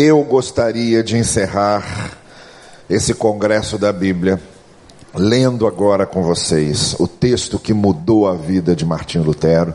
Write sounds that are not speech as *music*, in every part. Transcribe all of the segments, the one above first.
Eu gostaria de encerrar esse congresso da Bíblia lendo agora com vocês o texto que mudou a vida de Martinho Lutero,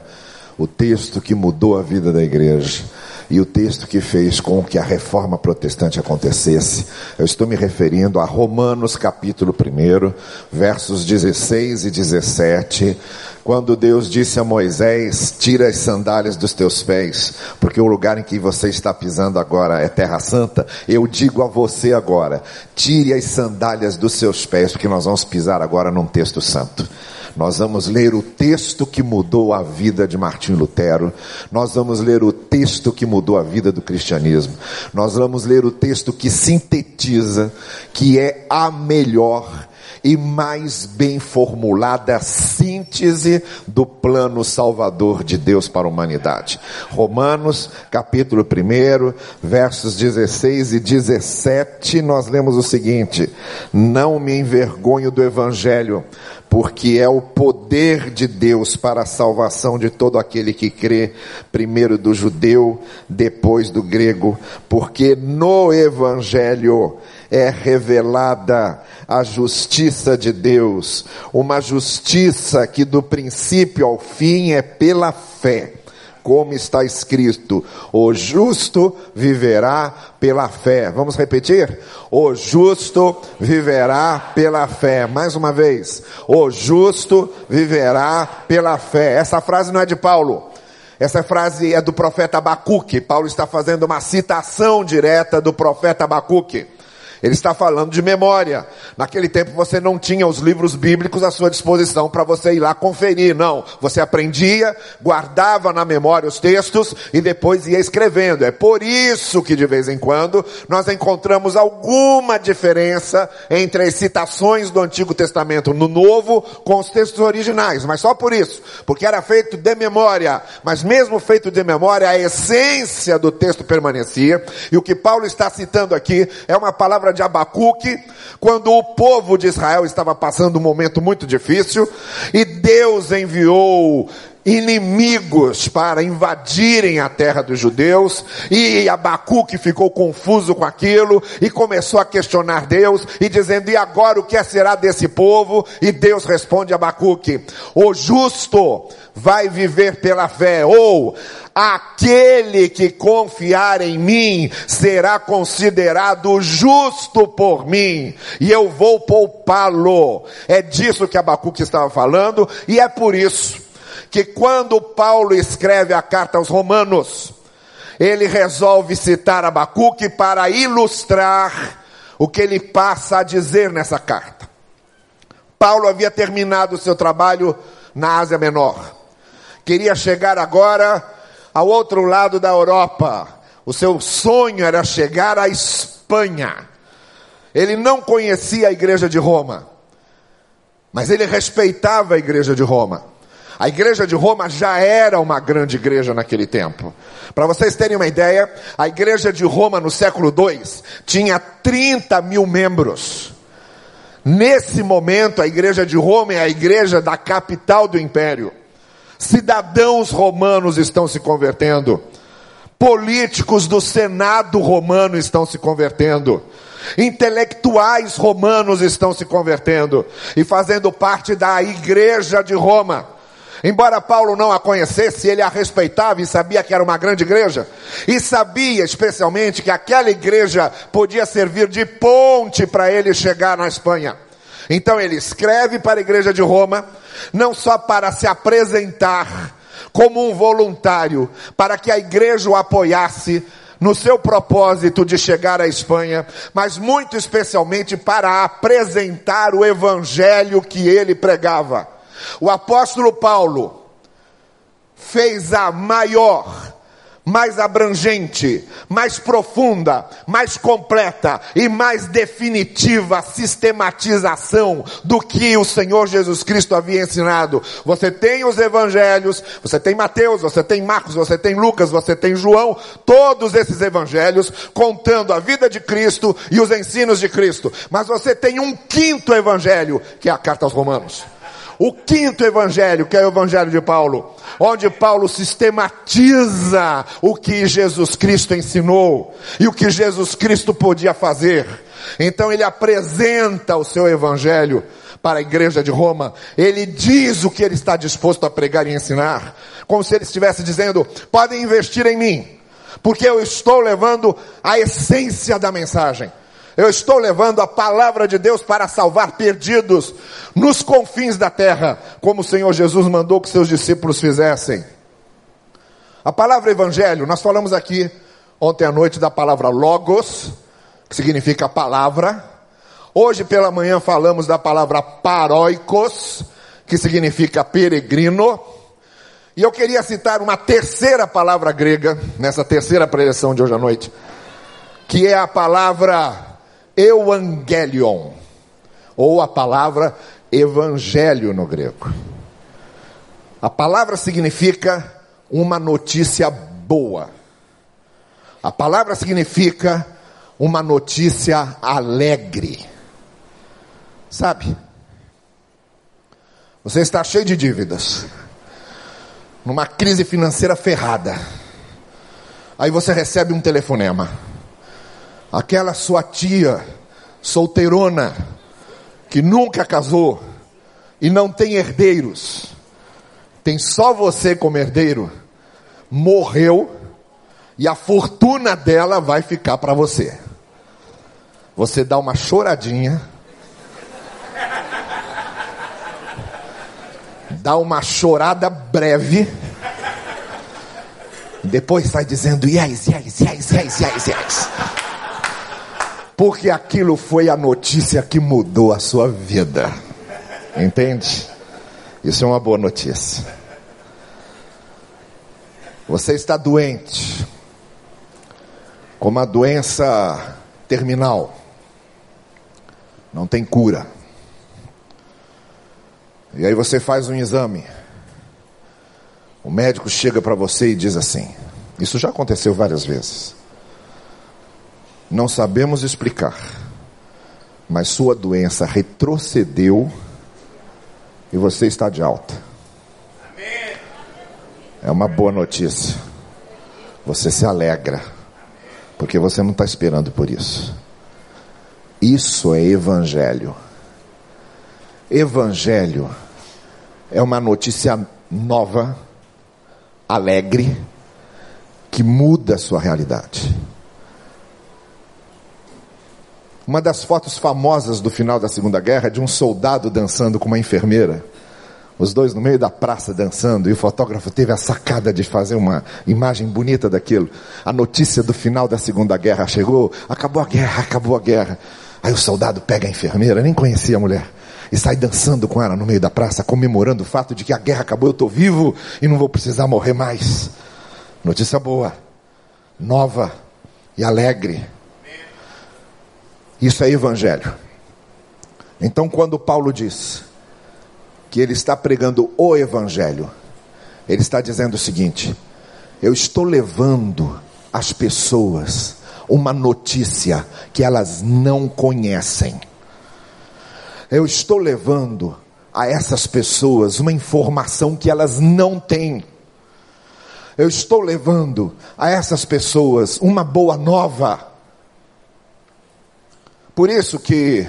o texto que mudou a vida da igreja e o texto que fez com que a reforma protestante acontecesse. Eu estou me referindo a Romanos capítulo 1, versos 16 e 17, quando Deus disse a Moisés: Tira as sandálias dos teus pés, porque o lugar em que você está pisando agora é terra santa. Eu digo a você agora: tire as sandálias dos seus pés, porque nós vamos pisar agora num texto santo. Nós vamos ler o texto que mudou a vida de Martinho Lutero. Nós vamos ler o texto que mudou a vida do cristianismo. Nós vamos ler o texto que sintetiza, que é a melhor e mais bem formulada síntese do plano salvador de Deus para a humanidade. Romanos, capítulo 1, versos 16 e 17, nós lemos o seguinte: Não me envergonho do evangelho, porque é o poder de Deus para a salvação de todo aquele que crê, primeiro do judeu, depois do grego, porque no Evangelho é revelada a justiça de Deus, uma justiça que do princípio ao fim é pela fé como está escrito: o justo viverá pela fé. Vamos repetir? O justo viverá pela fé. Mais uma vez: o justo viverá pela fé. Essa frase não é de Paulo. Essa frase é do profeta Abacuque. Paulo está fazendo uma citação direta do profeta Abacuque. Ele está falando de memória. Naquele tempo você não tinha os livros bíblicos à sua disposição para você ir lá conferir, não. Você aprendia, guardava na memória os textos e depois ia escrevendo. É por isso que de vez em quando nós encontramos alguma diferença entre as citações do Antigo Testamento no Novo com os textos originais, mas só por isso, porque era feito de memória. Mas mesmo feito de memória, a essência do texto permanecia. E o que Paulo está citando aqui é uma palavra de Abacuque, quando o povo de Israel estava passando um momento muito difícil, e Deus enviou inimigos para invadirem a terra dos judeus, e Abacuque ficou confuso com aquilo, e começou a questionar Deus, e dizendo, e agora o que será desse povo? E Deus responde a Abacuque, o justo vai viver pela fé, ou aquele que confiar em mim será considerado justo por mim, e eu vou poupá-lo. É disso que Abacuque estava falando, e é por isso que quando Paulo escreve a carta aos Romanos, ele resolve citar Abacuque para ilustrar o que ele passa a dizer nessa carta. Paulo havia terminado o seu trabalho na Ásia Menor queria chegar agora ao outro lado da Europa. O seu sonho era chegar à Espanha. Ele não conhecia a igreja de Roma, mas ele respeitava a igreja de Roma. A igreja de Roma já era uma grande igreja naquele tempo. Para vocês terem uma ideia, a igreja de Roma no século II tinha 30 mil membros. Nesse momento, a igreja de Roma é a igreja da capital do império. Cidadãos romanos estão se convertendo. Políticos do Senado romano estão se convertendo. Intelectuais romanos estão se convertendo e fazendo parte da igreja de Roma. Embora Paulo não a conhecesse, ele a respeitava e sabia que era uma grande igreja. E sabia especialmente que aquela igreja podia servir de ponte para ele chegar na Espanha. Então ele escreve para a igreja de Roma, não só para se apresentar como um voluntário, para que a igreja o apoiasse no seu propósito de chegar à Espanha, mas muito especialmente para apresentar o evangelho que ele pregava. O apóstolo Paulo fez a maior mais abrangente, mais profunda, mais completa e mais definitiva sistematização do que o Senhor Jesus Cristo havia ensinado. Você tem os evangelhos, você tem Mateus, você tem Marcos, você tem Lucas, você tem João, todos esses evangelhos contando a vida de Cristo e os ensinos de Cristo. Mas você tem um quinto evangelho, que é a carta aos Romanos. O quinto evangelho, que é o evangelho de Paulo, onde Paulo sistematiza o que Jesus Cristo ensinou e o que Jesus Cristo podia fazer. Então ele apresenta o seu evangelho para a igreja de Roma, ele diz o que ele está disposto a pregar e ensinar, como se ele estivesse dizendo: podem investir em mim, porque eu estou levando a essência da mensagem. Eu estou levando a palavra de Deus para salvar perdidos nos confins da terra, como o Senhor Jesus mandou que seus discípulos fizessem. A palavra evangelho, nós falamos aqui ontem à noite da palavra logos, que significa palavra. Hoje pela manhã falamos da palavra paroikos, que significa peregrino. E eu queria citar uma terceira palavra grega, nessa terceira preleção de hoje à noite, que é a palavra euangelion, ou a palavra evangelho no grego. A palavra significa uma notícia boa. A palavra significa uma notícia alegre. Sabe? Você está cheio de dívidas, numa crise financeira ferrada. Aí você recebe um telefonema aquela sua tia solteirona que nunca casou e não tem herdeiros, tem só você como herdeiro, morreu e a fortuna dela vai ficar para você. Você dá uma choradinha, dá uma chorada breve, depois sai dizendo yes, yes, yes, yes, yes, yes porque aquilo foi a notícia que mudou a sua vida. Entende? Isso é uma boa notícia. Você está doente, com uma doença terminal, não tem cura. E aí você faz um exame. O médico chega para você e diz assim: Isso já aconteceu várias vezes. Não sabemos explicar, mas sua doença retrocedeu e você está de alta. É uma boa notícia. Você se alegra, porque você não está esperando por isso. Isso é evangelho. Evangelho é uma notícia nova, alegre, que muda a sua realidade. Uma das fotos famosas do final da Segunda Guerra é de um soldado dançando com uma enfermeira. Os dois no meio da praça dançando, e o fotógrafo teve a sacada de fazer uma imagem bonita daquilo. A notícia do final da Segunda Guerra chegou, acabou a guerra, acabou a guerra. Aí o soldado pega a enfermeira, nem conhecia a mulher, e sai dançando com ela no meio da praça, comemorando o fato de que a guerra acabou, eu estou vivo e não vou precisar morrer mais. Notícia boa, nova e alegre. Isso é evangelho. Então, quando Paulo diz que ele está pregando o evangelho, ele está dizendo o seguinte: eu estou levando às pessoas uma notícia que elas não conhecem. Eu estou levando a essas pessoas uma informação que elas não têm. Eu estou levando a essas pessoas uma boa nova por isso que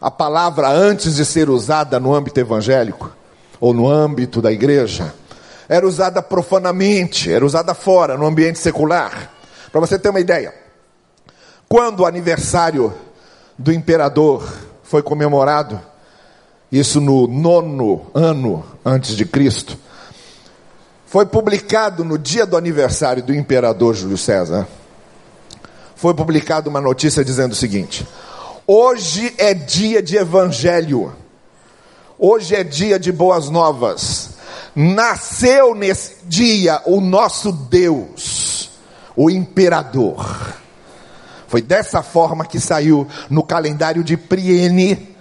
a palavra, antes de ser usada no âmbito evangélico, ou no âmbito da igreja, era usada profanamente, era usada fora, no ambiente secular. Para você ter uma ideia, quando o aniversário do imperador foi comemorado, isso no nono ano antes de Cristo, foi publicado no dia do aniversário do imperador Júlio César foi publicada uma notícia dizendo o seguinte: hoje é dia de evangelho, hoje é dia de boas novas. Nasceu nesse dia o nosso Deus, o imperador. Foi dessa forma que saiu no calendário de Priene,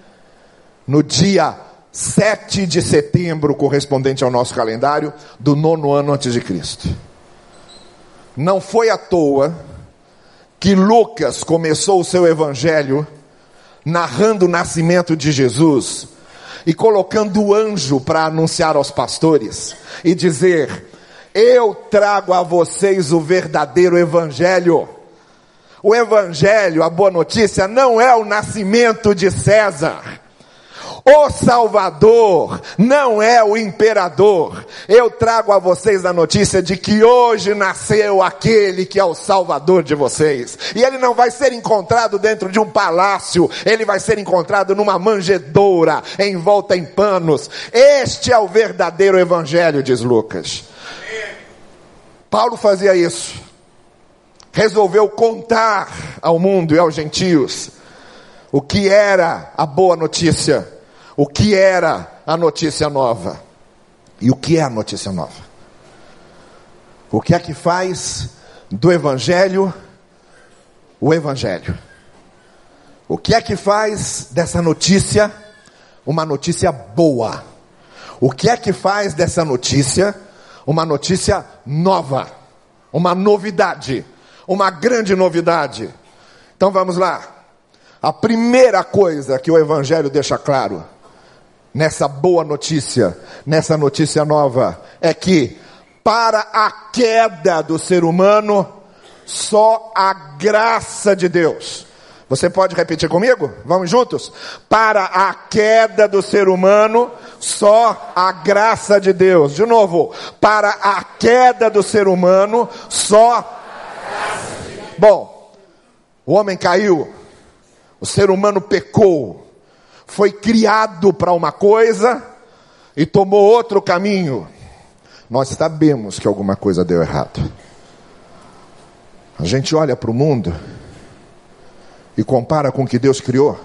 no dia 7 de setembro, correspondente ao nosso calendário, do nono ano antes de Cristo. Não foi à toa que Lucas começou o seu evangelho narrando o nascimento de Jesus e colocando o anjo para anunciar aos pastores e dizer: Eu trago a vocês o verdadeiro evangelho. O evangelho, a boa notícia, não é o nascimento de César. O Salvador não é o imperador. Eu trago a vocês a notícia de que hoje nasceu aquele que é o Salvador de vocês. E ele não vai ser encontrado dentro de um palácio, ele vai ser encontrado numa manjedoura, envolta em panos. Este é o verdadeiro evangelho, diz Lucas. Paulo fazia isso. Resolveu contar ao mundo e aos gentios o que era a boa notícia o que era a notícia nova e o que é a notícia nova. O que é que faz do Evangelho o Evangelho? O que é que faz dessa notícia uma notícia boa? O que é que faz dessa notícia uma notícia nova? Uma novidade, uma grande novidade. Então vamos lá. A primeira coisa que o Evangelho deixa claro nessa boa notícia, nessa notícia nova, é que para a queda do ser humano, só a graça de Deus. Você pode repetir comigo? Vamos juntos? Para a queda do ser humano, só a graça de Deus. De novo, para a queda do ser humano, só. Bom, o homem caiu, o ser humano pecou, foi criado para uma coisa e tomou outro caminho. Nós sabemos que alguma coisa deu errado. A gente olha para o mundo e compara com o que Deus criou,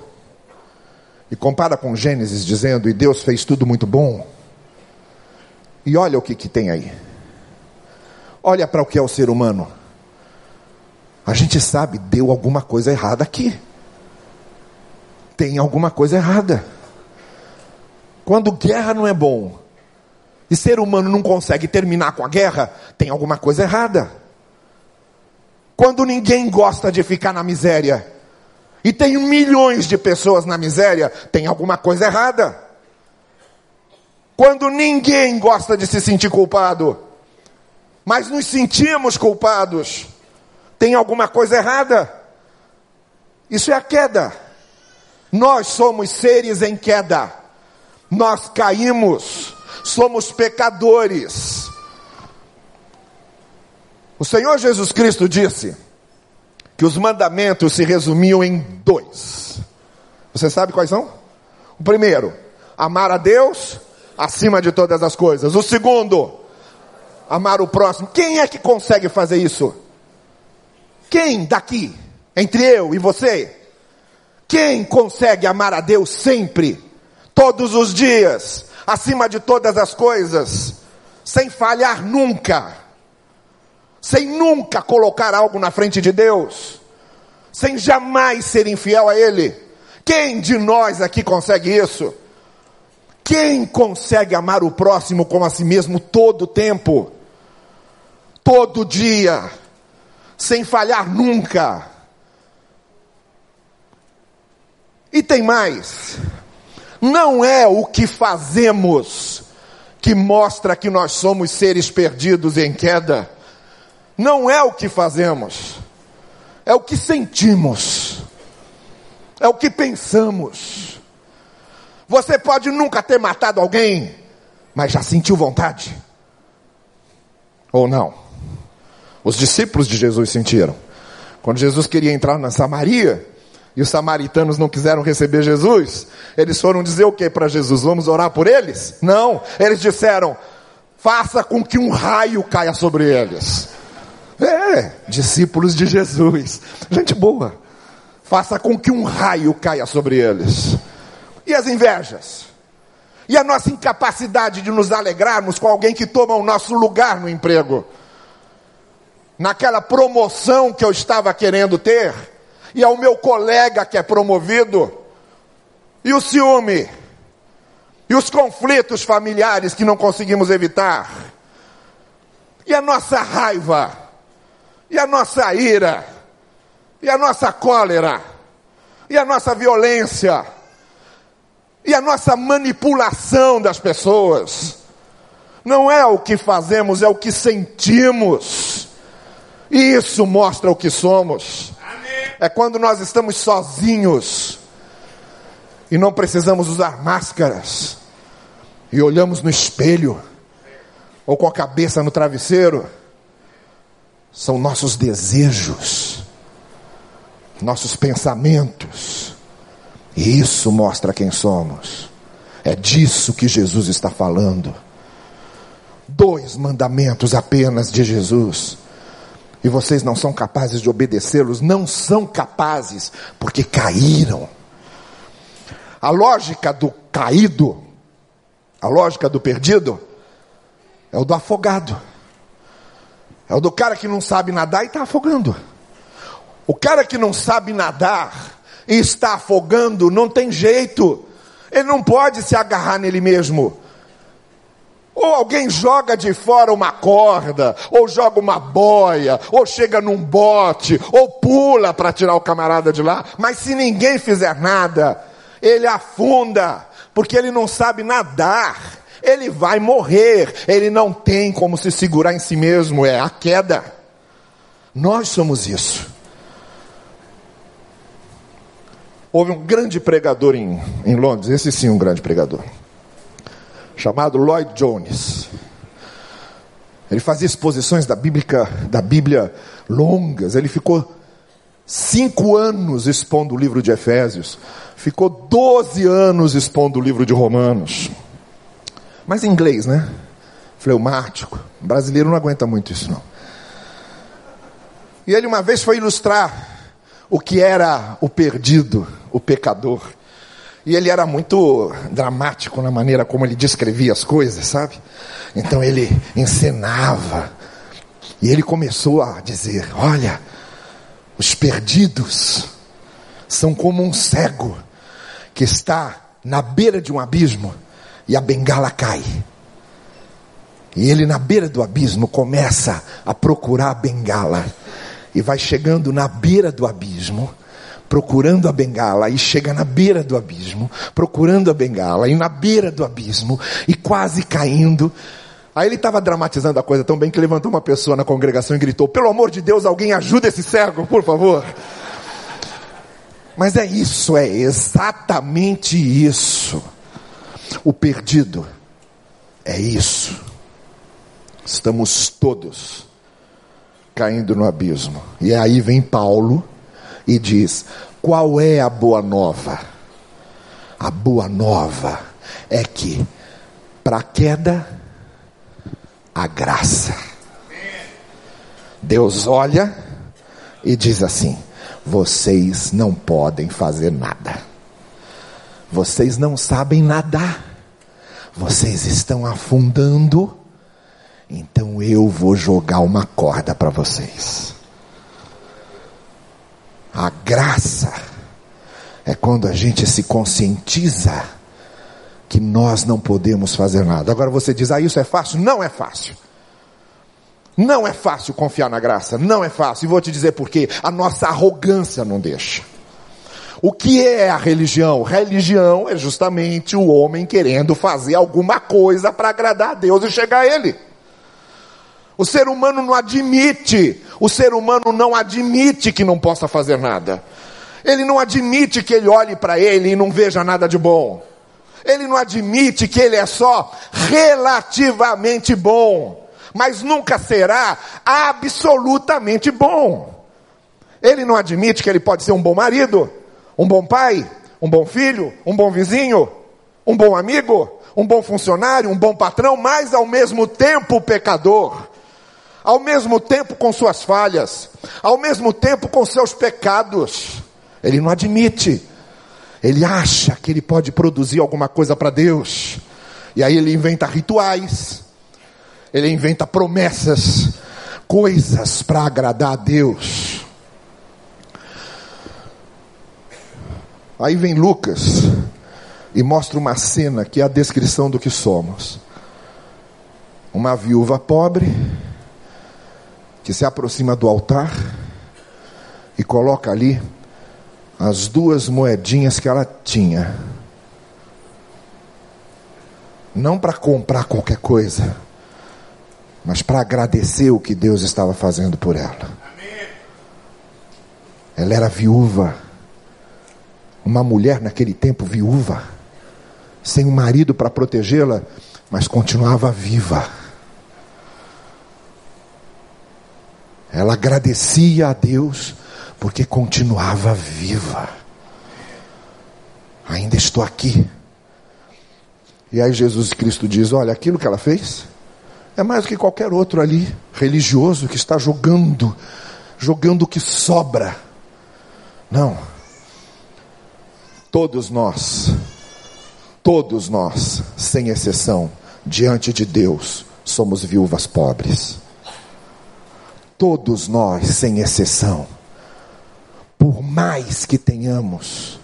e compara com Gênesis, dizendo: e Deus fez tudo muito bom. E olha o que, que tem aí. Olha para o que é o ser humano. A gente sabe, deu alguma coisa errada aqui tem alguma coisa errada. Quando guerra não é bom, e ser humano não consegue terminar com a guerra, tem alguma coisa errada. Quando ninguém gosta de ficar na miséria, e tem milhões de pessoas na miséria, tem alguma coisa errada. Quando ninguém gosta de se sentir culpado, mas nos sentimos culpados, tem alguma coisa errada. Isso é a queda. Nós somos seres em queda. Nós caímos. Somos pecadores. O Senhor Jesus Cristo disse que os mandamentos se resumiam em dois. Você sabe quais são? O primeiro, amar a Deus acima de todas as coisas. O segundo, amar o próximo. Quem é que consegue fazer isso? Quem daqui, entre eu e você? Quem consegue amar a Deus sempre, todos os dias, acima de todas as coisas, sem falhar nunca, sem nunca colocar algo na frente de Deus, sem jamais ser infiel a Ele? Quem de nós aqui consegue isso? Quem consegue amar o próximo como a si mesmo todo o tempo, todo dia, sem falhar nunca? E tem mais. Não é o que fazemos que mostra que nós somos seres perdidos em queda. Não é o que fazemos. É o que sentimos. É o que pensamos. Você pode nunca ter matado alguém, mas já sentiu vontade? Ou não? Os discípulos de Jesus sentiram. Quando Jesus queria entrar na Samaria, e os samaritanos não quiseram receber Jesus, eles foram dizer o que para Jesus? Vamos orar por eles? Não, eles disseram: faça com que um raio caia sobre eles. É, discípulos de Jesus, gente boa. Faça com que um raio caia sobre eles. E as invejas? E a nossa incapacidade de nos alegrarmos com alguém que toma o nosso lugar no emprego? Naquela promoção que eu estava querendo ter, e ao meu colega que é promovido, e o ciúme, e os conflitos familiares que não conseguimos evitar, e a nossa raiva, e a nossa ira, e a nossa cólera, e a nossa violência. e a nossa manipulação das pessoas. Não é o que fazemos, é o que sentimos. E isso mostra o que somos. É quando nós estamos sozinhos e não precisamos usar máscaras e olhamos no espelho ou com a cabeça no travesseiro. São nossos desejos, nossos pensamentos. E isso mostra quem somos. É disso que Jesus está falando. Dois mandamentos apenas de Jesus e vocês não são capazes de obedecê-los, não são capazes, porque caíram. A lógica do caído, a lógica do perdido, é o do afogado. É o do cara que não sabe nadar e está afogando. O cara que não sabe nadar e está afogando, não tem jeito. Ele não pode se agarrar nele mesmo. Ou alguém joga de fora uma corda, ou joga uma boia, ou chega num bote, ou pula para tirar o camarada de lá. Mas se ninguém fizer nada, ele afunda, porque ele não sabe nadar. Ele vai morrer, ele não tem como se segurar em si mesmo, é a queda. Nós somos isso. Houve um grande pregador em, em Londres, esse sim, um grande pregador chamado Lloyd Jones. Ele fazia exposições da Bíblia, da Bíblia longas. Ele ficou cinco anos expondo o livro de Efésios. Ficou doze anos expondo o livro de Romanos. Mas em inglês, né? Fleumático. O brasileiro não aguenta muito isso, não. E ele uma vez foi ilustrar o que era o perdido, o pecador. E ele era muito dramático na maneira como ele descrevia as coisas, sabe? Então ele encenava. E ele começou a dizer: Olha, os perdidos são como um cego que está na beira de um abismo e a bengala cai. E ele, na beira do abismo, começa a procurar a bengala e vai chegando na beira do abismo procurando a bengala e chega na beira do abismo, procurando a bengala e na beira do abismo e quase caindo. Aí ele estava dramatizando a coisa tão bem que levantou uma pessoa na congregação e gritou: Pelo amor de Deus, alguém ajuda esse cego, por favor. Mas é isso, é exatamente isso. O perdido é isso. Estamos todos caindo no abismo. E aí vem Paulo e diz: Qual é a boa nova? A boa nova é que, para a queda, a graça. Deus olha e diz assim: Vocês não podem fazer nada. Vocês não sabem nadar. Vocês estão afundando. Então eu vou jogar uma corda para vocês. A graça é quando a gente se conscientiza que nós não podemos fazer nada. Agora você diz, ah, isso é fácil? Não é fácil. Não é fácil confiar na graça, não é fácil. E vou te dizer por quê. A nossa arrogância não deixa. O que é a religião? Religião é justamente o homem querendo fazer alguma coisa para agradar a Deus e chegar a Ele. O ser humano não admite, o ser humano não admite que não possa fazer nada. Ele não admite que ele olhe para ele e não veja nada de bom. Ele não admite que ele é só relativamente bom, mas nunca será absolutamente bom. Ele não admite que ele pode ser um bom marido, um bom pai, um bom filho, um bom vizinho, um bom amigo, um bom funcionário, um bom patrão, mas ao mesmo tempo pecador ao mesmo tempo com suas falhas, ao mesmo tempo com seus pecados. Ele não admite. Ele acha que ele pode produzir alguma coisa para Deus. E aí ele inventa rituais, ele inventa promessas, coisas para agradar a Deus. Aí vem Lucas e mostra uma cena que é a descrição do que somos. Uma viúva pobre que se aproxima do altar e coloca ali as duas moedinhas que ela tinha. não para comprar qualquer coisa, mas para agradecer o que Deus estava fazendo por ela. Ela era viúva, uma mulher naquele tempo viúva, sem um marido para protegê-la, mas continuava viva. Ela agradecia a Deus porque continuava viva. Ainda estou aqui. E aí Jesus Cristo diz: Olha, aquilo que ela fez é mais do que qualquer outro ali, religioso, que está jogando, jogando o que sobra. Não. Todos nós, todos nós, sem exceção, diante de Deus, somos viúvas pobres. Todos nós, sem exceção, por mais que tenhamos,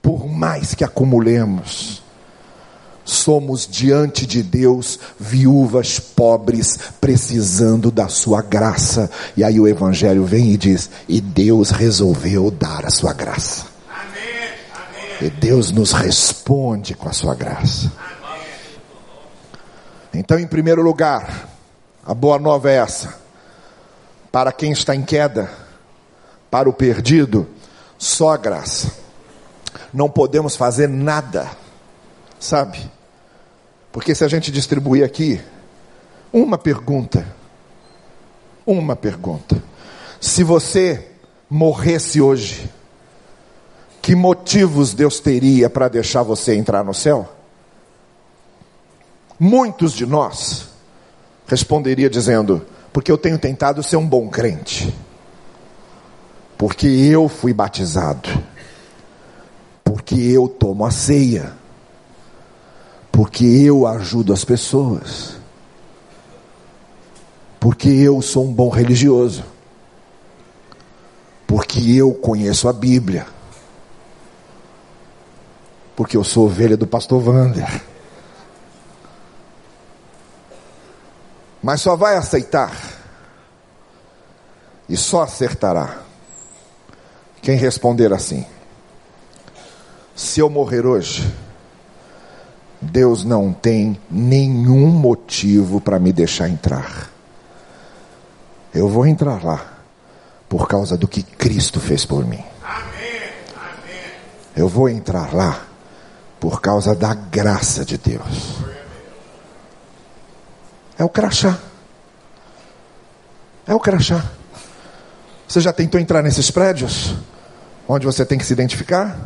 por mais que acumulemos, somos diante de Deus viúvas pobres precisando da sua graça. E aí o evangelho vem e diz: "E Deus resolveu dar a sua graça". Amém. Amém. E Deus nos responde com a sua graça. Amém. Então, em primeiro lugar, a boa nova é essa. Para quem está em queda, para o perdido, só graça. Não podemos fazer nada sabe? Porque se a gente distribuir aqui, uma pergunta, uma pergunta. Se você morresse hoje, que motivos Deus teria para deixar você entrar no céu? Muitos de nós responderia dizendo: porque eu tenho tentado ser um bom crente, porque eu fui batizado, porque eu tomo a ceia porque eu ajudo as pessoas. Porque eu sou um bom religioso. Porque eu conheço a Bíblia. Porque eu sou ovelha do pastor Wander. Mas só vai aceitar e só acertará quem responder assim: Se eu morrer hoje, Deus não tem nenhum motivo para me deixar entrar. Eu vou entrar lá por causa do que Cristo fez por mim. Eu vou entrar lá por causa da graça de Deus. É o crachá. É o crachá. Você já tentou entrar nesses prédios? Onde você tem que se identificar?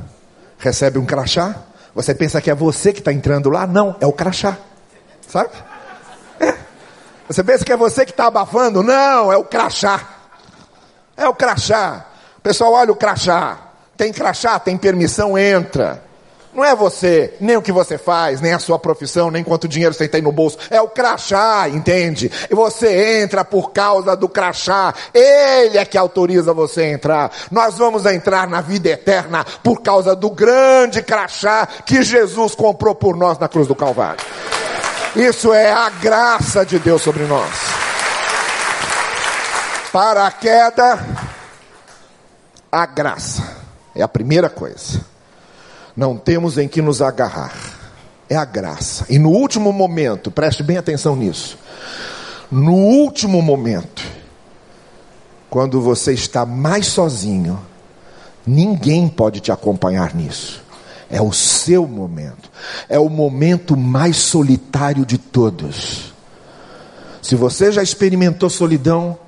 Recebe um crachá? Você pensa que é você que está entrando lá? Não, é o crachá. Sabe? É. Você pensa que é você que está abafando? Não, é o crachá. É o crachá. Pessoal, olha o crachá. Tem crachá, tem permissão, entra. Não é você, nem o que você faz, nem a sua profissão, nem quanto dinheiro você tem no bolso. É o crachá, entende? E você entra por causa do crachá. Ele é que autoriza você a entrar. Nós vamos entrar na vida eterna por causa do grande crachá que Jesus comprou por nós na cruz do Calvário. Isso é a graça de Deus sobre nós. Para a queda, a graça. É a primeira coisa não temos em que nos agarrar. É a graça. E no último momento, preste bem atenção nisso. No último momento, quando você está mais sozinho, ninguém pode te acompanhar nisso. É o seu momento. É o momento mais solitário de todos. Se você já experimentou solidão,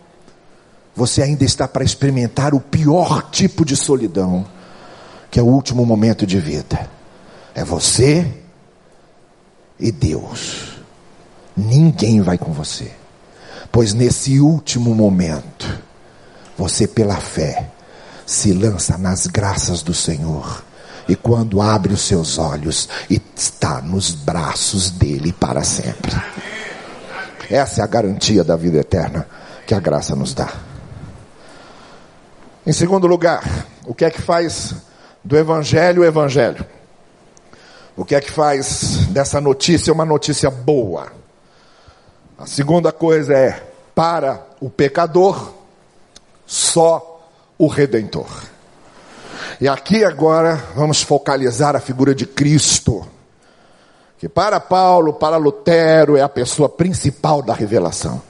você ainda está para experimentar o pior tipo de solidão que é o último momento de vida. É você e Deus. Ninguém vai com você. Pois nesse último momento, você pela fé se lança nas graças do Senhor. E quando abre os seus olhos, está nos braços dele para sempre. Essa é a garantia da vida eterna que a graça nos dá. Em segundo lugar, o que é que faz do Evangelho o Evangelho. O que é que faz dessa notícia uma notícia boa? A segunda coisa é: para o pecador, só o redentor. E aqui agora vamos focalizar a figura de Cristo, Que para Paulo, para Lutero, é a pessoa principal da revelação.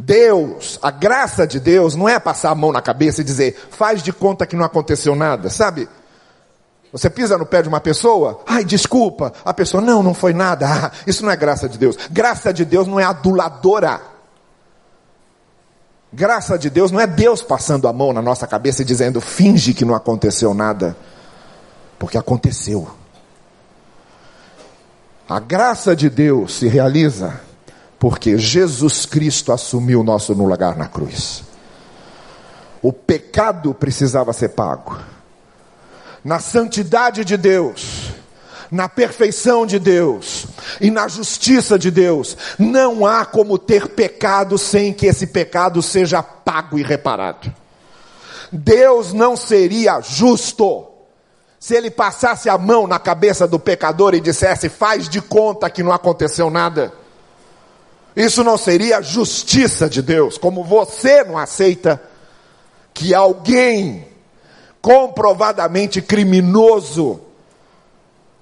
Deus, a graça de Deus não é passar a mão na cabeça e dizer, faz de conta que não aconteceu nada, sabe? Você pisa no pé de uma pessoa, ai, desculpa. A pessoa, não, não foi nada. Ah, isso não é graça de Deus. Graça de Deus não é aduladora. Graça de Deus não é Deus passando a mão na nossa cabeça e dizendo, finge que não aconteceu nada. Porque aconteceu. A graça de Deus se realiza porque Jesus Cristo assumiu o nosso lugar na cruz. O pecado precisava ser pago na santidade de Deus, na perfeição de Deus e na justiça de Deus. Não há como ter pecado sem que esse pecado seja pago e reparado. Deus não seria justo se ele passasse a mão na cabeça do pecador e dissesse: faz de conta que não aconteceu nada. Isso não seria justiça de Deus, como você não aceita que alguém comprovadamente criminoso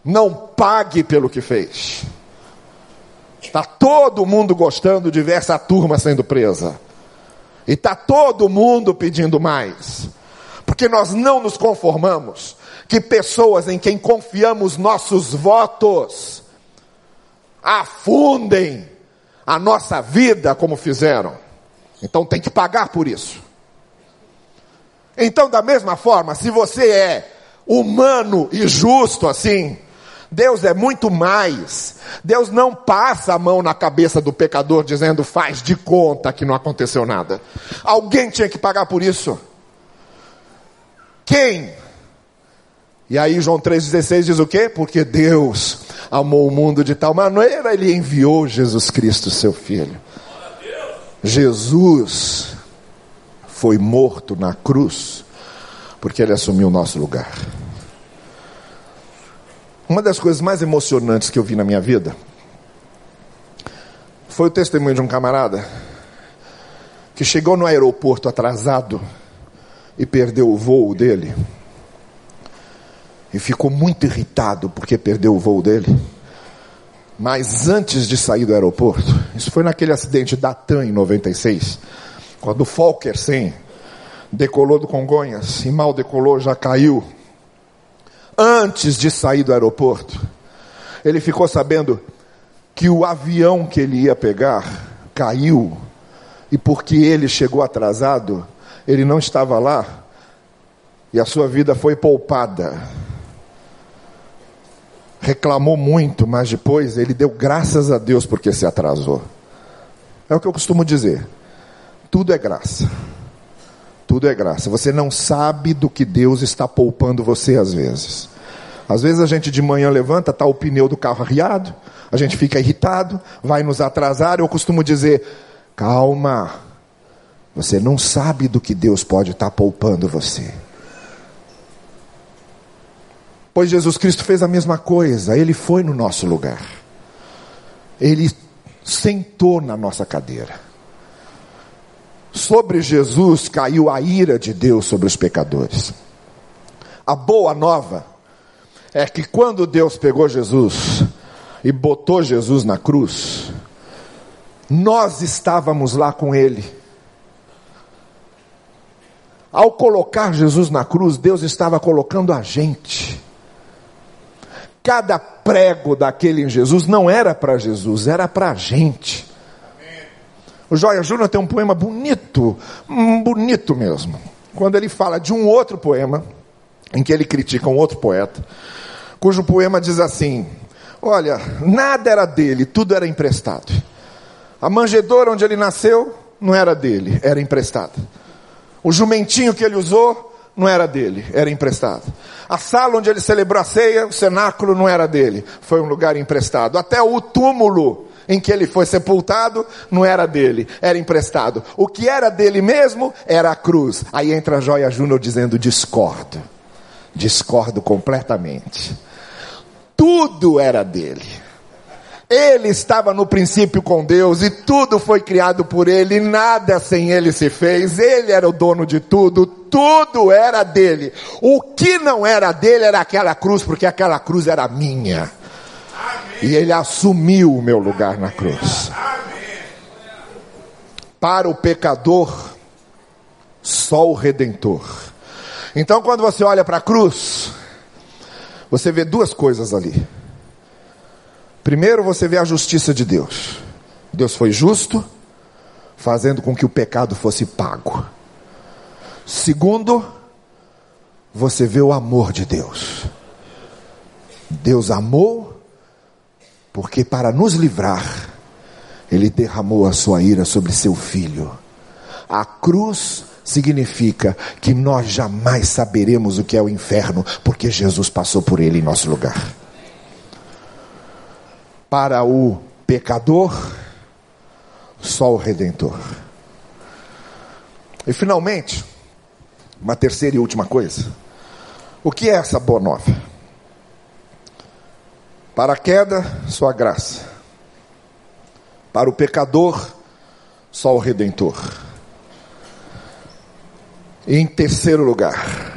não pague pelo que fez. Está todo mundo gostando de ver essa turma sendo presa. E está todo mundo pedindo mais. Porque nós não nos conformamos que pessoas em quem confiamos nossos votos afundem a nossa vida como fizeram. Então tem que pagar por isso. Então, da mesma forma, se você é humano e justo assim, Deus é muito mais. Deus não passa a mão na cabeça do pecador dizendo faz de conta que não aconteceu nada. Alguém tinha que pagar por isso. Quem? E aí João 3,16 diz o quê? Porque Deus amou o mundo de tal maneira, Ele enviou Jesus Cristo, seu Filho. Jesus foi morto na cruz, porque ele assumiu o nosso lugar. Uma das coisas mais emocionantes que eu vi na minha vida foi o testemunho de um camarada que chegou no aeroporto atrasado e perdeu o voo dele. E ficou muito irritado porque perdeu o voo dele. Mas antes de sair do aeroporto, isso foi naquele acidente da TAM em 96 quando o Fokker 100 decolou do Congonhas e mal decolou, já caiu. Antes de sair do aeroporto, ele ficou sabendo que o avião que ele ia pegar caiu e porque ele chegou atrasado, ele não estava lá e a sua vida foi poupada. Reclamou muito, mas depois ele deu graças a Deus porque se atrasou. É o que eu costumo dizer. Tudo é graça. Tudo é graça. Você não sabe do que Deus está poupando você às vezes. Às vezes a gente de manhã levanta, está o pneu do carro arriado, a gente fica irritado, vai nos atrasar. Eu costumo dizer: calma, você não sabe do que Deus pode estar poupando você. Pois Jesus Cristo fez a mesma coisa, ele foi no nosso lugar, ele sentou na nossa cadeira sobre Jesus caiu a ira de Deus sobre os pecadores. A boa nova é que quando Deus pegou Jesus e botou Jesus na cruz, nós estávamos lá com Ele. Ao colocar Jesus na cruz, Deus estava colocando a gente. Cada prego daquele em Jesus não era para Jesus, era para a gente. O Joia Júnior tem um poema bonito, bonito mesmo. Quando ele fala de um outro poema, em que ele critica um outro poeta, cujo poema diz assim: Olha, nada era dele, tudo era emprestado. A manjedoura onde ele nasceu não era dele, era emprestado. O jumentinho que ele usou não era dele, era emprestado. A sala onde ele celebrou a ceia, o cenáculo não era dele, foi um lugar emprestado. Até o túmulo em que ele foi sepultado não era dele, era emprestado. O que era dele mesmo era a cruz. Aí entra a Joia Júnior dizendo: discordo, discordo completamente. Tudo era dele. Ele estava no princípio com Deus e tudo foi criado por ele, e nada sem ele se fez. Ele era o dono de tudo, tudo era dele. O que não era dele era aquela cruz, porque aquela cruz era minha. E ele assumiu o meu lugar na cruz. Para o pecador, só o redentor. Então, quando você olha para a cruz, você vê duas coisas ali. Primeiro, você vê a justiça de Deus. Deus foi justo, fazendo com que o pecado fosse pago. Segundo, você vê o amor de Deus. Deus amou, porque para nos livrar, Ele derramou a sua ira sobre seu filho. A cruz significa que nós jamais saberemos o que é o inferno, porque Jesus passou por ele em nosso lugar. Para o pecador, só o redentor. E finalmente, uma terceira e última coisa. O que é essa boa nova? Para a queda, só a graça. Para o pecador, só o redentor. E em terceiro lugar,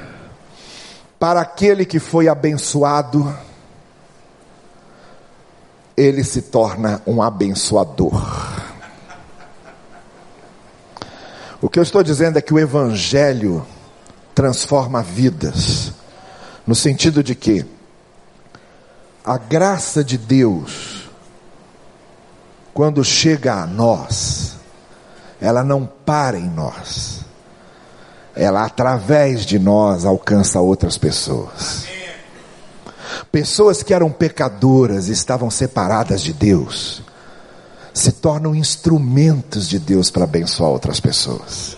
para aquele que foi abençoado, ele se torna um abençoador. O que eu estou dizendo é que o Evangelho transforma vidas, no sentido de que a graça de Deus, quando chega a nós, ela não para em nós, ela através de nós alcança outras pessoas. Pessoas que eram pecadoras, estavam separadas de Deus, se tornam instrumentos de Deus para abençoar outras pessoas.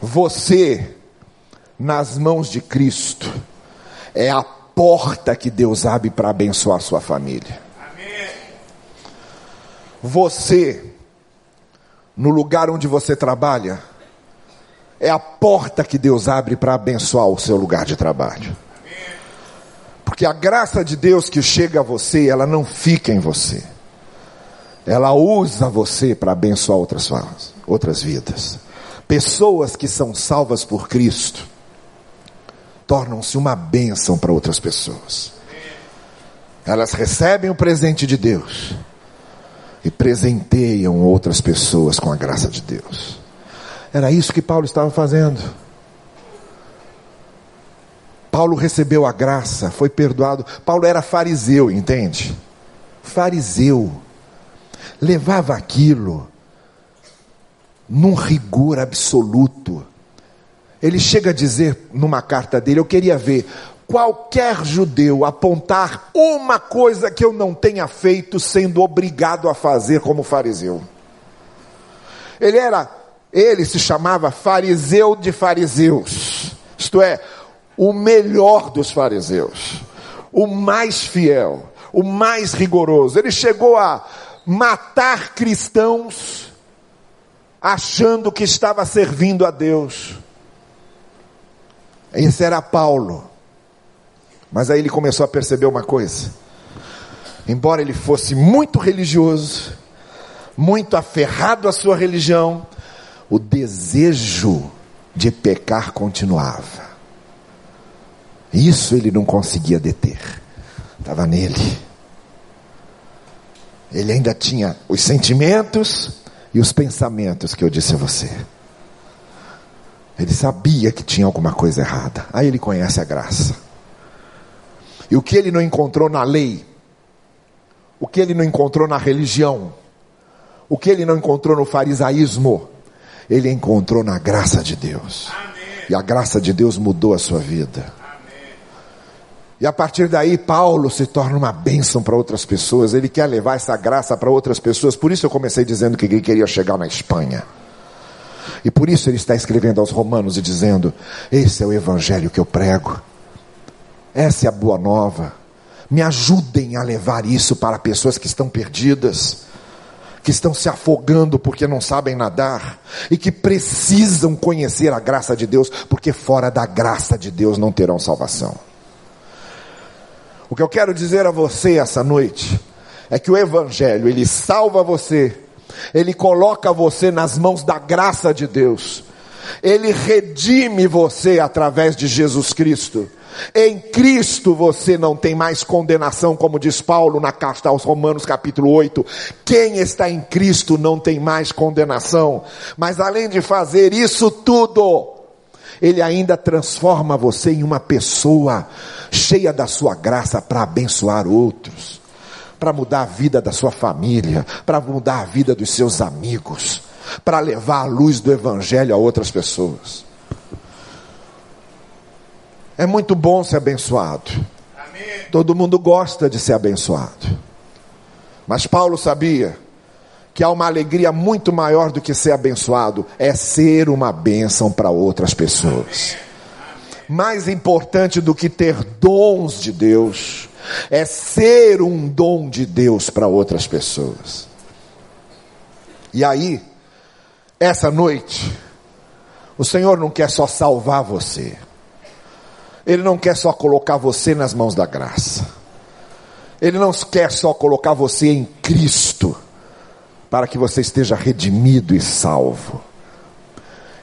Você, nas mãos de Cristo, é a porta que Deus abre para abençoar sua família. Você, no lugar onde você trabalha, é a porta que Deus abre para abençoar o seu lugar de trabalho. Porque a graça de Deus que chega a você, ela não fica em você. Ela usa você para abençoar outras, outras vidas. Pessoas que são salvas por Cristo tornam-se uma bênção para outras pessoas. Elas recebem o presente de Deus e presenteiam outras pessoas com a graça de Deus. Era isso que Paulo estava fazendo. Paulo recebeu a graça, foi perdoado. Paulo era fariseu, entende? Fariseu. Levava aquilo num rigor absoluto. Ele chega a dizer numa carta dele: Eu queria ver qualquer judeu apontar uma coisa que eu não tenha feito, sendo obrigado a fazer como fariseu. Ele era, ele se chamava fariseu de fariseus, isto é, o melhor dos fariseus, o mais fiel, o mais rigoroso. Ele chegou a matar cristãos achando que estava servindo a Deus. Esse era Paulo. Mas aí ele começou a perceber uma coisa. Embora ele fosse muito religioso, muito aferrado à sua religião, o desejo de pecar continuava. Isso ele não conseguia deter. Estava nele. Ele ainda tinha os sentimentos e os pensamentos que eu disse a você. Ele sabia que tinha alguma coisa errada. Aí ele conhece a graça. E o que ele não encontrou na lei, o que ele não encontrou na religião, o que ele não encontrou no farisaísmo, ele encontrou na graça de Deus. Amém. E a graça de Deus mudou a sua vida. E a partir daí, Paulo se torna uma bênção para outras pessoas. Ele quer levar essa graça para outras pessoas. Por isso eu comecei dizendo que ele queria chegar na Espanha. E por isso ele está escrevendo aos Romanos e dizendo: Esse é o evangelho que eu prego. Essa é a boa nova. Me ajudem a levar isso para pessoas que estão perdidas, que estão se afogando porque não sabem nadar e que precisam conhecer a graça de Deus, porque fora da graça de Deus não terão salvação. O que eu quero dizer a você essa noite é que o Evangelho, ele salva você, ele coloca você nas mãos da graça de Deus, ele redime você através de Jesus Cristo, Em Cristo você não tem mais condenação, como diz Paulo na carta aos Romanos, capítulo 8. Quem está em Cristo não tem mais condenação. Mas além de fazer isso tudo, Ele ainda transforma você em uma pessoa cheia da sua graça para abençoar outros, para mudar a vida da sua família, para mudar a vida dos seus amigos, para levar a luz do Evangelho a outras pessoas. É muito bom ser abençoado. Amém. Todo mundo gosta de ser abençoado. Mas Paulo sabia que há uma alegria muito maior do que ser abençoado, é ser uma bênção para outras pessoas. Mais importante do que ter dons de Deus, é ser um dom de Deus para outras pessoas. E aí, essa noite, o Senhor não quer só salvar você. Ele não quer só colocar você nas mãos da graça. Ele não quer só colocar você em Cristo para que você esteja redimido e salvo.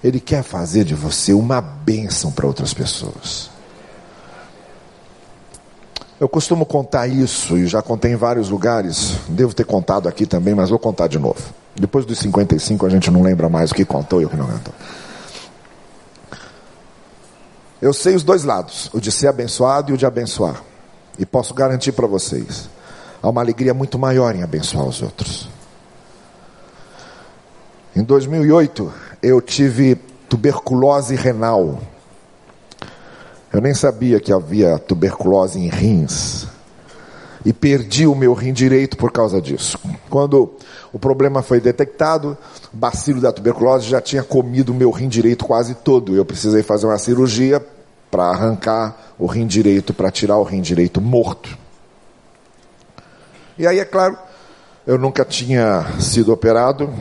Ele quer fazer de você uma bênção para outras pessoas. Eu costumo contar isso e já contei em vários lugares. Devo ter contado aqui também, mas vou contar de novo. Depois dos 55 a gente não lembra mais o que contou e o que não contou. Eu sei os dois lados, o de ser abençoado e o de abençoar. E posso garantir para vocês, há uma alegria muito maior em abençoar os outros. Em 2008, eu tive tuberculose renal. Eu nem sabia que havia tuberculose em rins. E perdi o meu rim direito por causa disso. Quando o problema foi detectado, o bacilo da tuberculose já tinha comido o meu rim direito quase todo. Eu precisei fazer uma cirurgia para arrancar o rim direito, para tirar o rim direito morto. E aí, é claro, eu nunca tinha sido operado,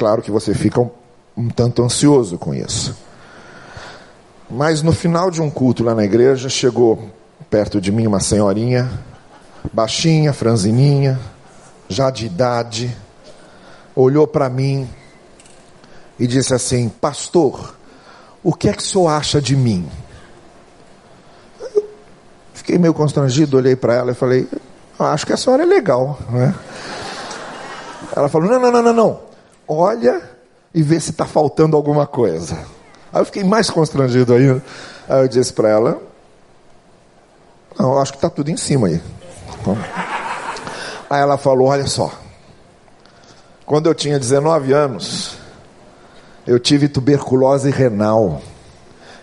claro que você fica um, um tanto ansioso com isso. Mas no final de um culto lá na igreja, chegou perto de mim uma senhorinha, baixinha, franzininha, já de idade, olhou para mim e disse assim: Pastor, o que é que o senhor acha de mim? Fiquei meio constrangido, olhei para ela e falei: Acho que a senhora é legal. Né? Ela falou: Não, não, não, não, não. Olha e vê se está faltando alguma coisa. Aí eu fiquei mais constrangido ainda. Aí eu disse para ela: Não, acho que está tudo em cima aí. Aí ela falou: Olha só. Quando eu tinha 19 anos, eu tive tuberculose renal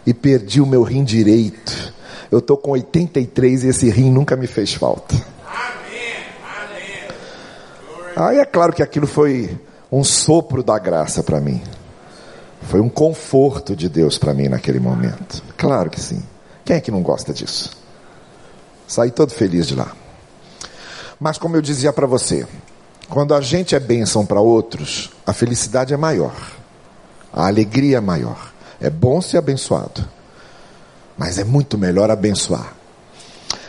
e perdi o meu rim direito. Eu estou com 83 e esse rim nunca me fez falta. Aí é claro que aquilo foi um sopro da graça para mim. Foi um conforto de Deus para mim naquele momento. Claro que sim. Quem é que não gosta disso? Saí todo feliz de lá. Mas como eu dizia para você, quando a gente é bênção para outros, a felicidade é maior. A alegria é maior. É bom ser abençoado. Mas é muito melhor abençoar.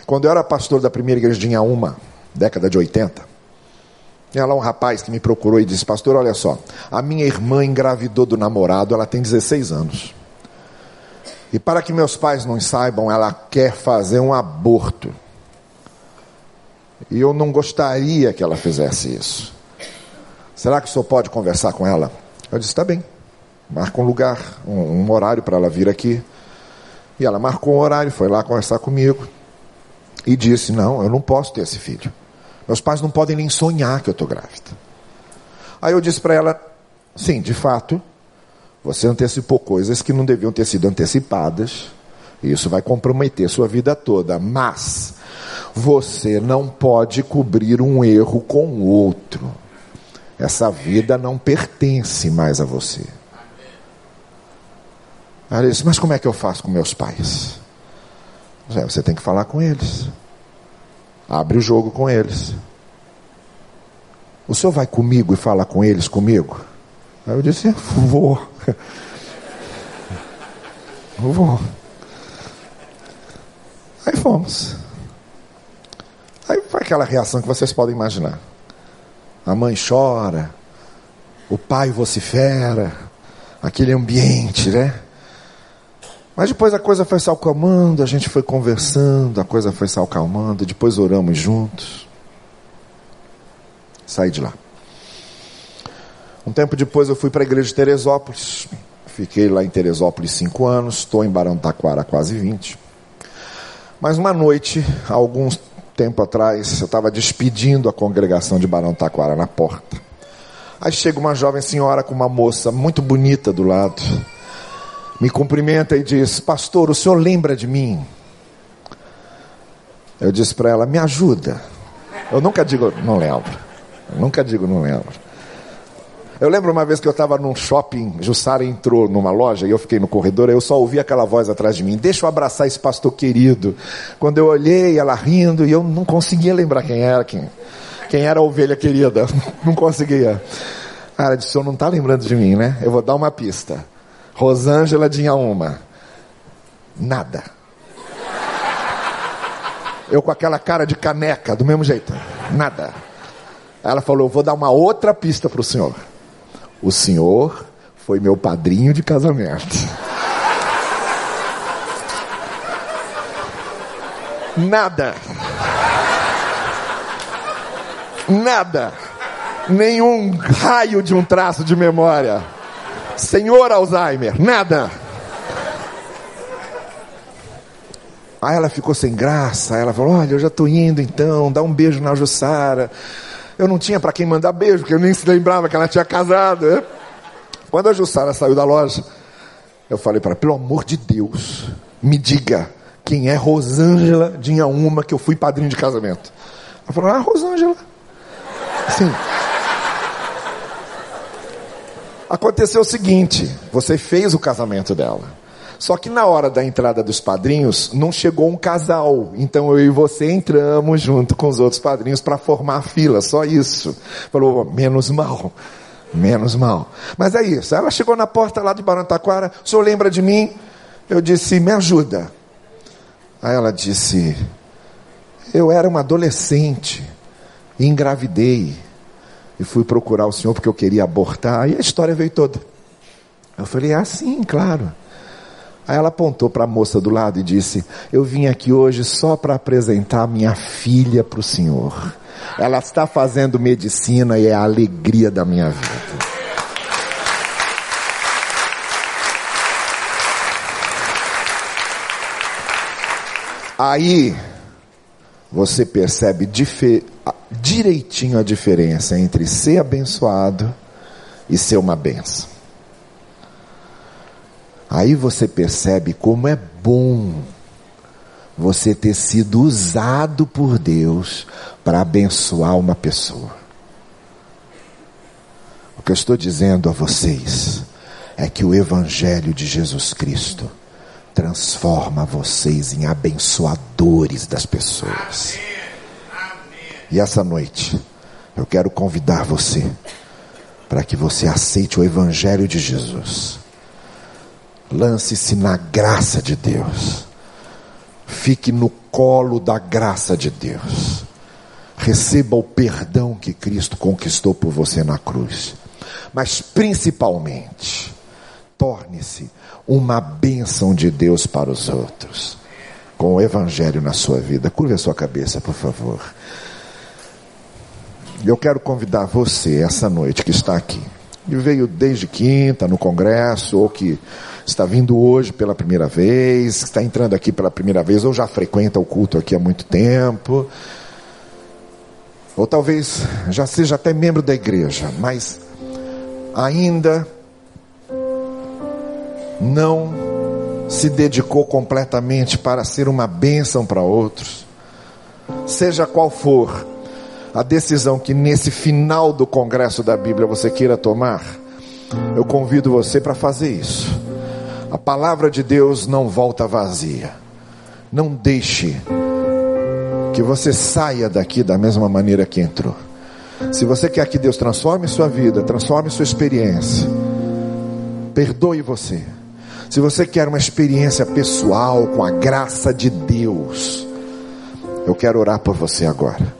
Quando eu era pastor da primeira igreja de Inhaúma, década de 80, tinha lá um rapaz que me procurou e disse: Pastor, olha só, a minha irmã engravidou do namorado, ela tem 16 anos. E para que meus pais não saibam, ela quer fazer um aborto. E eu não gostaria que ela fizesse isso. Será que o senhor pode conversar com ela? Eu disse: Está bem. Marca um lugar, um, um horário para ela vir aqui. E ela marcou um horário, foi lá conversar comigo. E disse: Não, eu não posso ter esse filho. Meus pais não podem nem sonhar que eu estou grávida. Aí eu disse para ela: Sim, de fato, você antecipou coisas que não deviam ter sido antecipadas. E isso vai comprometer sua vida toda. Mas você não pode cobrir um erro com o outro. Essa vida não pertence mais a você. Ela disse, mas como é que eu faço com meus pais? Você tem que falar com eles. Abre o jogo com eles. O senhor vai comigo e fala com eles comigo? Aí eu disse, vou. *laughs* Vou. Aí fomos. Aí foi aquela reação que vocês podem imaginar. A mãe chora, o pai vocifera, aquele ambiente, né? Mas depois a coisa foi se acalmando, a gente foi conversando, a coisa foi se acalmando, depois oramos juntos. Saí de lá. Um tempo depois eu fui para a igreja de Teresópolis. Fiquei lá em Teresópolis cinco anos, estou em Barão Taquara há quase 20. Mas uma noite, alguns tempo atrás, eu estava despedindo a congregação de Barão Taquara na porta. Aí chega uma jovem senhora com uma moça muito bonita do lado. Me cumprimenta e diz: Pastor, o senhor lembra de mim? Eu disse para ela: Me ajuda. Eu nunca digo, não lembro. Eu nunca digo, não lembro. Eu lembro uma vez que eu estava num shopping, Jussara entrou numa loja e eu fiquei no corredor, eu só ouvi aquela voz atrás de mim: Deixa eu abraçar esse pastor querido. Quando eu olhei, ela rindo e eu não conseguia lembrar quem era, quem, quem era a ovelha querida. *laughs* Não conseguia. Cara, disse: O senhor não está lembrando de mim, né? Eu vou dar uma pista. Rosângela tinha uma. Nada. Eu com aquela cara de caneca, do mesmo jeito. Nada. Ela falou: Vou dar uma outra pista para o senhor. O senhor foi meu padrinho de casamento. Nada. Nada. Nenhum raio de um traço de memória. Senhor Alzheimer, nada. Aí ela ficou sem graça. Ela falou: Olha, eu já estou indo então, dá um beijo na Jussara. Eu não tinha para quem mandar beijo, porque eu nem se lembrava que ela tinha casado. Né? Quando a Jussara saiu da loja, eu falei para ela: pelo amor de Deus, me diga quem é Rosângela de Inhaúma, que eu fui padrinho de casamento. Ela falou: Ah, Rosângela. Sim. Aconteceu o seguinte: você fez o casamento dela. Só que na hora da entrada dos padrinhos, não chegou um casal. Então eu e você entramos junto com os outros padrinhos para formar a fila, só isso. Falou, menos mal. Menos mal. Mas é isso. Ela chegou na porta lá de Barantaquara. O senhor lembra de mim? Eu disse, me ajuda. Aí ela disse, eu era uma adolescente, engravidei e fui procurar o senhor porque eu queria abortar. E a história veio toda. Eu falei, ah, sim, claro. Aí ela apontou para a moça do lado e disse: Eu vim aqui hoje só para apresentar minha filha para o senhor. Ela está fazendo medicina e é a alegria da minha vida. Aí você percebe direitinho a diferença entre ser abençoado e ser uma benção. Aí você percebe como é bom você ter sido usado por Deus para abençoar uma pessoa. O que eu estou dizendo a vocês é que o Evangelho de Jesus Cristo transforma vocês em abençoadores das pessoas. E essa noite, eu quero convidar você para que você aceite o Evangelho de Jesus Lance-se na graça de Deus. Fique no colo da graça de Deus. Receba o perdão que Cristo conquistou por você na cruz. Mas principalmente, torne-se uma bênção de Deus para os outros. Com o Evangelho na sua vida. Curva a sua cabeça, por favor. Eu quero convidar você, essa noite que está aqui, e veio desde quinta no congresso, ou que está vindo hoje pela primeira vez, está entrando aqui pela primeira vez, ou já frequenta o culto aqui há muito tempo, ou talvez já seja até membro da igreja, mas ainda não se dedicou completamente para ser uma bênção para outros, seja qual for a decisão que nesse final do congresso da Bíblia você queira tomar, eu convido você para fazer isso. A palavra de Deus não volta vazia. Não deixe que você saia daqui da mesma maneira que entrou. Se você quer que Deus transforme sua vida, transforme sua experiência, perdoe você. Se você quer uma experiência pessoal com a graça de Deus, eu quero orar por você agora.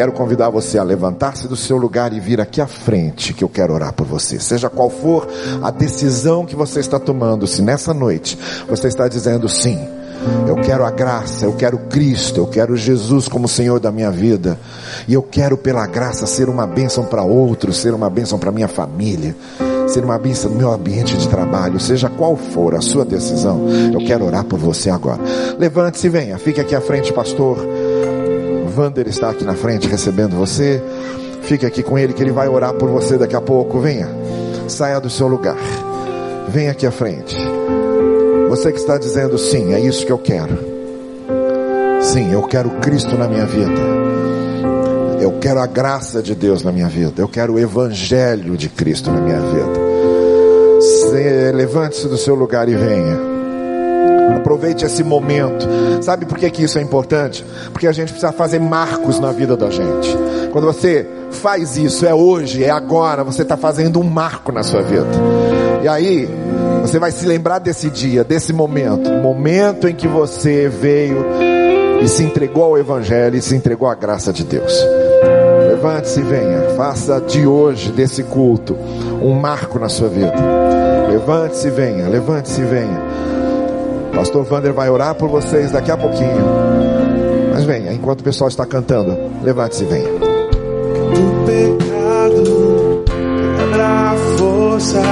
Quero convidar você a levantar-se do seu lugar e vir aqui à frente, que eu quero orar por você. Seja qual for a decisão que você está tomando, se nessa noite você está dizendo sim, eu quero a graça, eu quero Cristo, eu quero Jesus como Senhor da minha vida. E eu quero, pela graça, ser uma bênção para outros, ser uma bênção para minha família, ser uma bênção no meu ambiente de trabalho, seja qual for a sua decisão. Eu quero orar por você agora. Levante-se e venha, fique aqui à frente, pastor. Vander está aqui na frente recebendo você. Fique aqui com ele que ele vai orar por você daqui a pouco. Venha, saia do seu lugar. Venha aqui à frente. Você que está dizendo sim, é isso que eu quero. Sim, eu quero Cristo na minha vida. Eu quero a graça de Deus na minha vida. Eu quero o Evangelho de Cristo na minha vida. Levante-se do seu lugar e venha. Aproveite esse momento. Sabe por que, que isso é importante? Porque a gente precisa fazer marcos na vida da gente. Quando você faz isso, é hoje, é agora, você está fazendo um marco na sua vida. E aí, você vai se lembrar desse dia, desse momento, momento em que você veio e se entregou ao Evangelho e se entregou à graça de Deus. Levante-se e venha, faça de hoje, desse culto, um marco na sua vida. Levante-se e venha, levante-se e venha. Pastor Vander vai orar por vocês daqui a pouquinho. Mas venha, enquanto o pessoal está cantando, levante-se e venha. O pecado quebra a força.